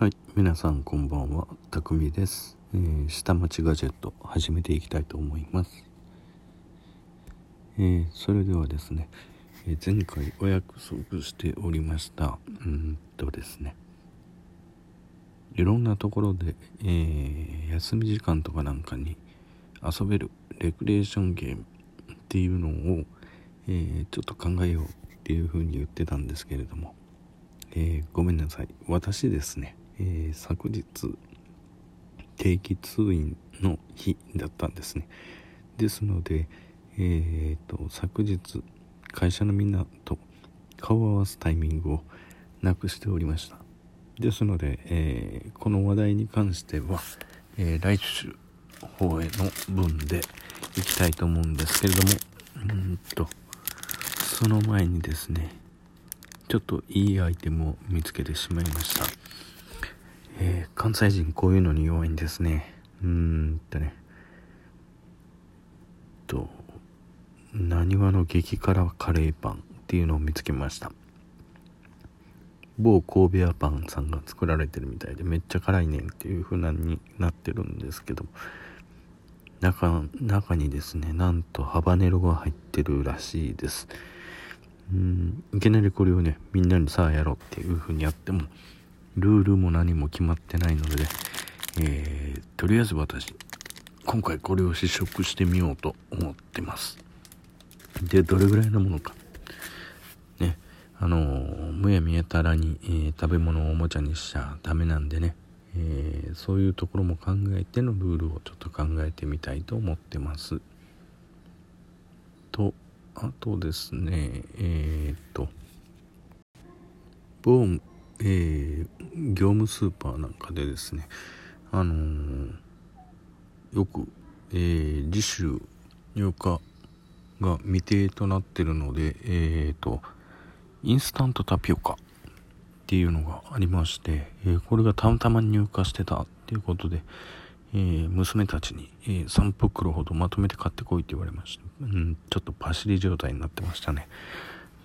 はい、皆さんこんばんは、たくみです、えー下町ガジェット始めていきたいと思います。えーそれではですね、えー前回お約束しておりました、うんとですね、いろんなところで、えー休み時間とかなんかに遊べるレクリエーションゲームっていうのを、えーちょっと考えようっていうふうに言ってたんですけれども、えーごめんなさい。私ですね、えー昨日定期通院の日だったんですねですのでえーと昨日会社のみんなと顔を合わすタイミングをなくしておりましたですので、えーこの話題に関しては、えー来週方への分でいきたいと思うんですけれどもうんとその前にですねちょっといいアイテムを見つけてしまいました。えー関西人こういうのに弱いんですね。うーんとね。と、なにわの激辛カレーパンっていうのを見つけました。某神戸屋パンさんが作られてるみたいでめっちゃ辛いねんっていう風なになってるんですけど中中にですねなんとハバネロが入ってるらしいですうんいきなりこれをねみんなにさあやろうっていう風にやってもルールも何も決まってないので、えーとりあえず私今回これを試食してみようと思ってます。でどれぐらいのものか。ねあのーむやみやたらに、えー食べ物をおもちゃにしちゃダメなんでね、えーそういうところも考えてのルールをちょっと考えてみたいと思ってます。とあとですねえー、っと某、えー業務スーパーなんかでですねあのーよく、えー次週入荷が未定となってるのでえー、とインスタントタピオカっていうのがありまして、えーこれがたまたま入荷してたっていうことで、えー娘たちに、えー3袋ほどまとめて買ってこいって言われました、うん、ちょっとパシリ状態になってましたね。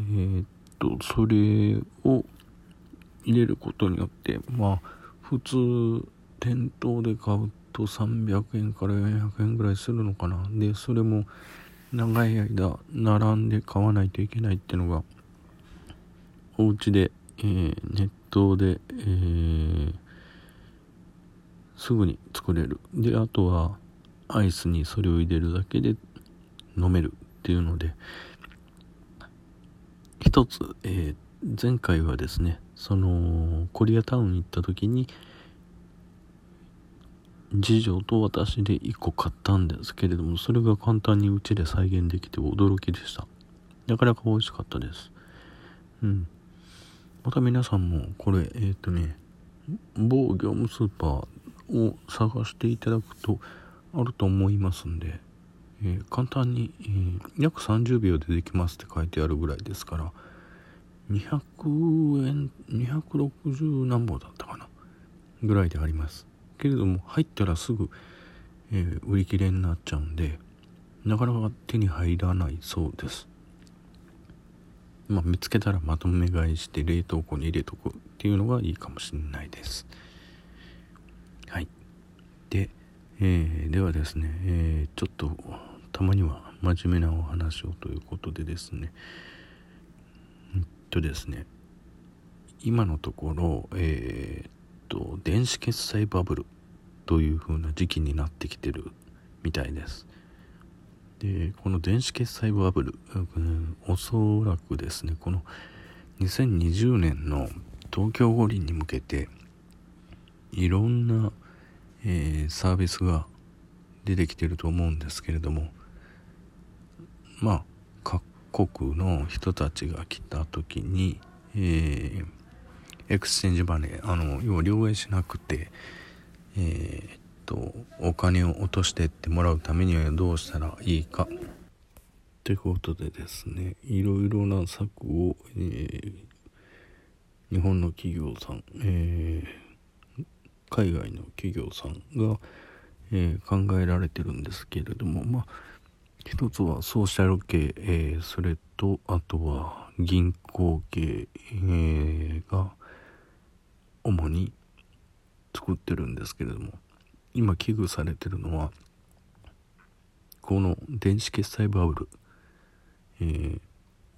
えーっとそれを入れることによってまあ普通店頭で買うと300円から400円ぐらいするのかな。でそれも長い間並んで買わないといけないってのがお家で、えーネットで、えーすぐに作れる。であとはアイスにそれを入れるだけで飲めるっていうので一つ、えー前回はですねそのコリアタウン行った時に次女と私で1個買ったんですけれどもそれが簡単にうちで再現できて驚きでした。なかなか美味しかったです。うん。また皆さんもこれえっ、とね某業務スーパーを探していただくとあると思いますんで、えー簡単に、えー約30秒でできますって書いてあるぐらいですから200円260何本だったかな？ぐらいであります。けれども入ったらすぐ、えー売り切れになっちゃうんでなかなか手に入らないそうです。まあ見つけたらまとめ買いして冷凍庫に入れとくっていうのがいいかもしれないです。はい。で、えーではですね、えーちょっとたまには真面目なお話をということでですねとですね今のところえーっと電子決済バブルという風な時期になってきてるみたいです。でこの電子決済バブル、うんおそらくですねこの2020年の東京五輪に向けていろんな、えーサービスが出てきてると思うんですけれどもまあ国の人たちが来た時に、えー exchange money あの要は両替しなくてえーっとお金を落としてってもらうためにはどうしたらいいか。ってことでですねいろいろな策を、えー日本の企業さん、えー海外の企業さんが、え考えられてるんですけれどもまあ一つはソーシャル系、えーそれとあとは銀行系、えーが主に、作ってるんですけれども今危惧されてるのはこの電子決済バブル、えー、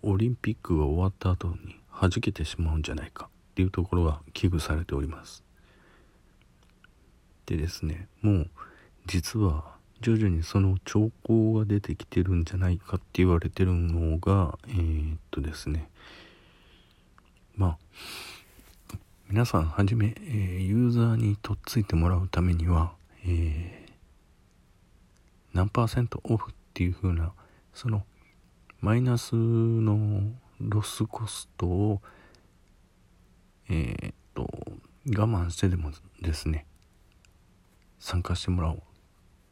オリンピックが終わった後に弾けてしまうんじゃないかっていうところが危惧されております。でですねもう実は徐々にその兆候が出てきてるんじゃないかって言われてるのがえー、っとですね。まあ皆さんはじめ、えー、ユーザーにとっついてもらうためには、えー、何パーセントオフっていう風なそのマイナスのロスコストをえー、っと我慢してでもですね参加してもらおう。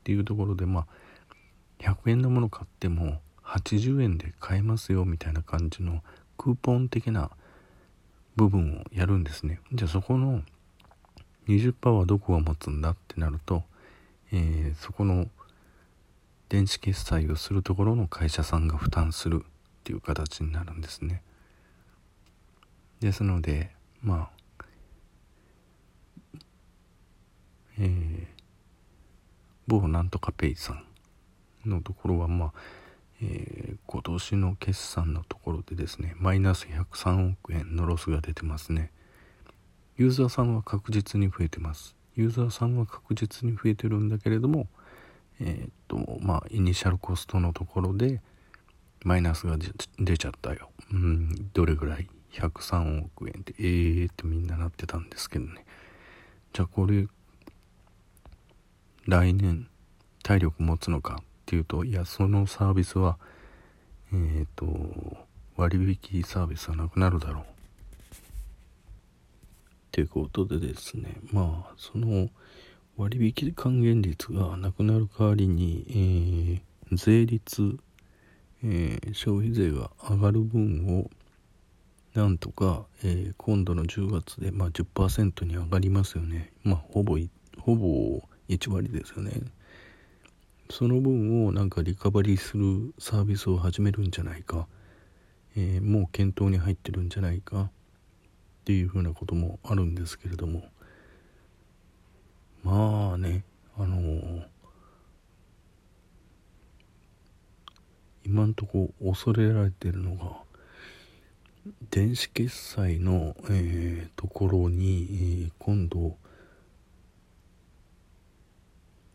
っていうところでまあ100円のもの買っても80円で買えますよみたいな感じのクーポン的な部分をやるんですね。じゃあそこの20%はどこが持つんだってなると、えー、そこの電子決済をするところの会社さんが負担するっていう形になるんですね。ですのでまあえー、某なんとかペイさんのところはまあえー、今年の決算のところでですねマイナス103億円のロスが出てますね。ユーザーさんは確実に増えてます。ユーザーさんは確実に増えてるんだけれどもえー、っとまあイニシャルコストのところでマイナスが出ちゃったよ。うんどれぐらい？103億円ってえーってみんななってたんですけどね。じゃあこれ来年体力持つのかっていうといやそのサービスはえっ、ー、と割引サービスはなくなるだろう。っていうことでですねまあその割引還元率がなくなる代わりに、えー、税率、えー、消費税が上がる分をなんとか、えー、今度の10月で、まあ、10%に上がりますよね。まあほぼほぼ1割ですよね。その分をなんかリカバリーするサービスを始めるんじゃないか、えー、もう検討に入ってるんじゃないか。っていうふうなこともあるんですけれども。まあねあのー、今んとこ恐れられてるのが電子決済の、えー、ところに、えー、今度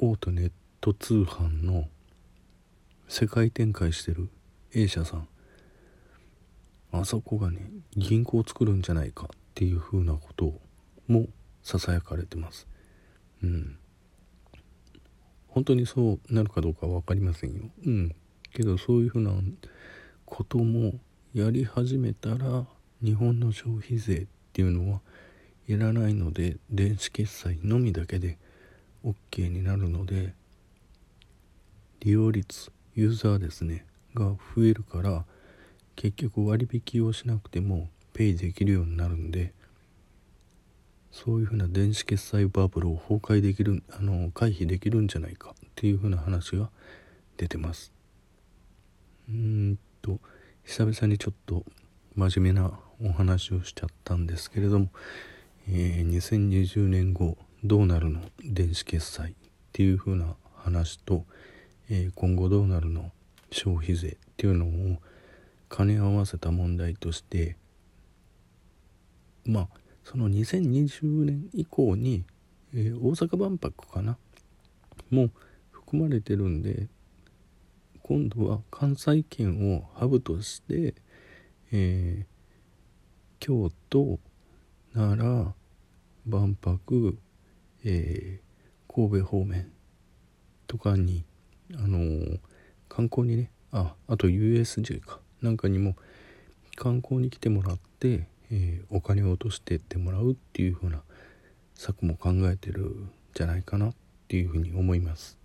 大手ネット通販の世界展開してる A 社さん。あそこがね銀行を作るんじゃないかっていうふうなこともささやかれてます。うん。本当にそうなるかどうか分かりませんよ。うん。けどそういうふうなこともやり始めたら日本の消費税っていうのはいらないので電子決済のみだけで OK になるので利用率ユーザーですねが増えるから結局割引をしなくてもペイできるようになるんでそういうふうな電子決済バブルを崩壊できるあの回避できるんじゃないかっていうふうな話が出てます。うんと久々にちょっと真面目なお話をしちゃったんですけれども、えー、2020年後どうなるの？電子決済っていうふうな話と、えー、今後どうなるの？消費税っていうのを兼ね合わせた問題としてまあその2020年以降に、えー、大阪万博かな？も含まれてるんで今度は関西圏をハブとして、えー、京都奈良万博、えー、神戸方面とかにあのー、観光にねああと USJ か。なんかにも観光に来てもらって、えー、お金を落としてってもらうっていう風な策も考えてるんじゃないかなっていうふうに思います。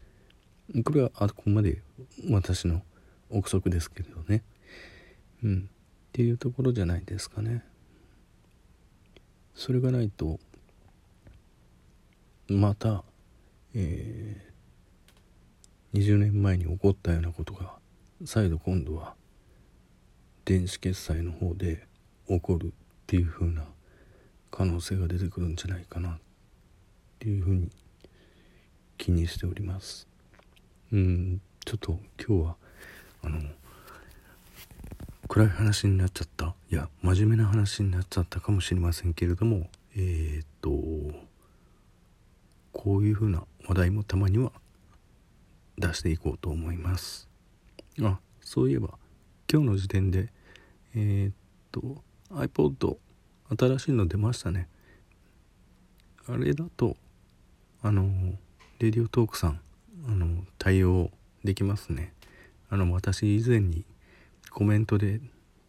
これはあくまで私の憶測ですけどね。うん。っていうところじゃないですかね。それがないとまた、えー、20年前に起こったようなことが再度今度は電子決済の方で起こるっていう風な可能性が出てくるんじゃないかなっていうふうに気にしております。うんちょっと今日はあの暗い話になっちゃったいや真面目な話になっちゃったかもしれませんけれどもえー、っとこういうふうな話題もたまには出していこうと思います。あそういえば今日の時点でえー、っと iPod 新しいの出ましたね。あれだとあのレディオトークさんあの対応できますね。あの私以前にコメントで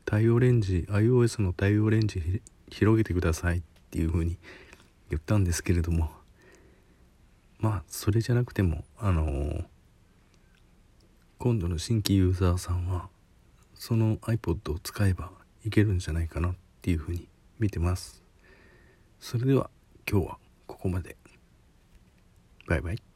対応レンジ iOS の対応レンジ広げてくださいっていう風に言ったんですけれども。まあそれじゃなくてもあのー、今度の新規ユーザーさんはその iPod を使えばいけるんじゃないかなっていうふうに見てます。それでは今日はここまで。バイバイ。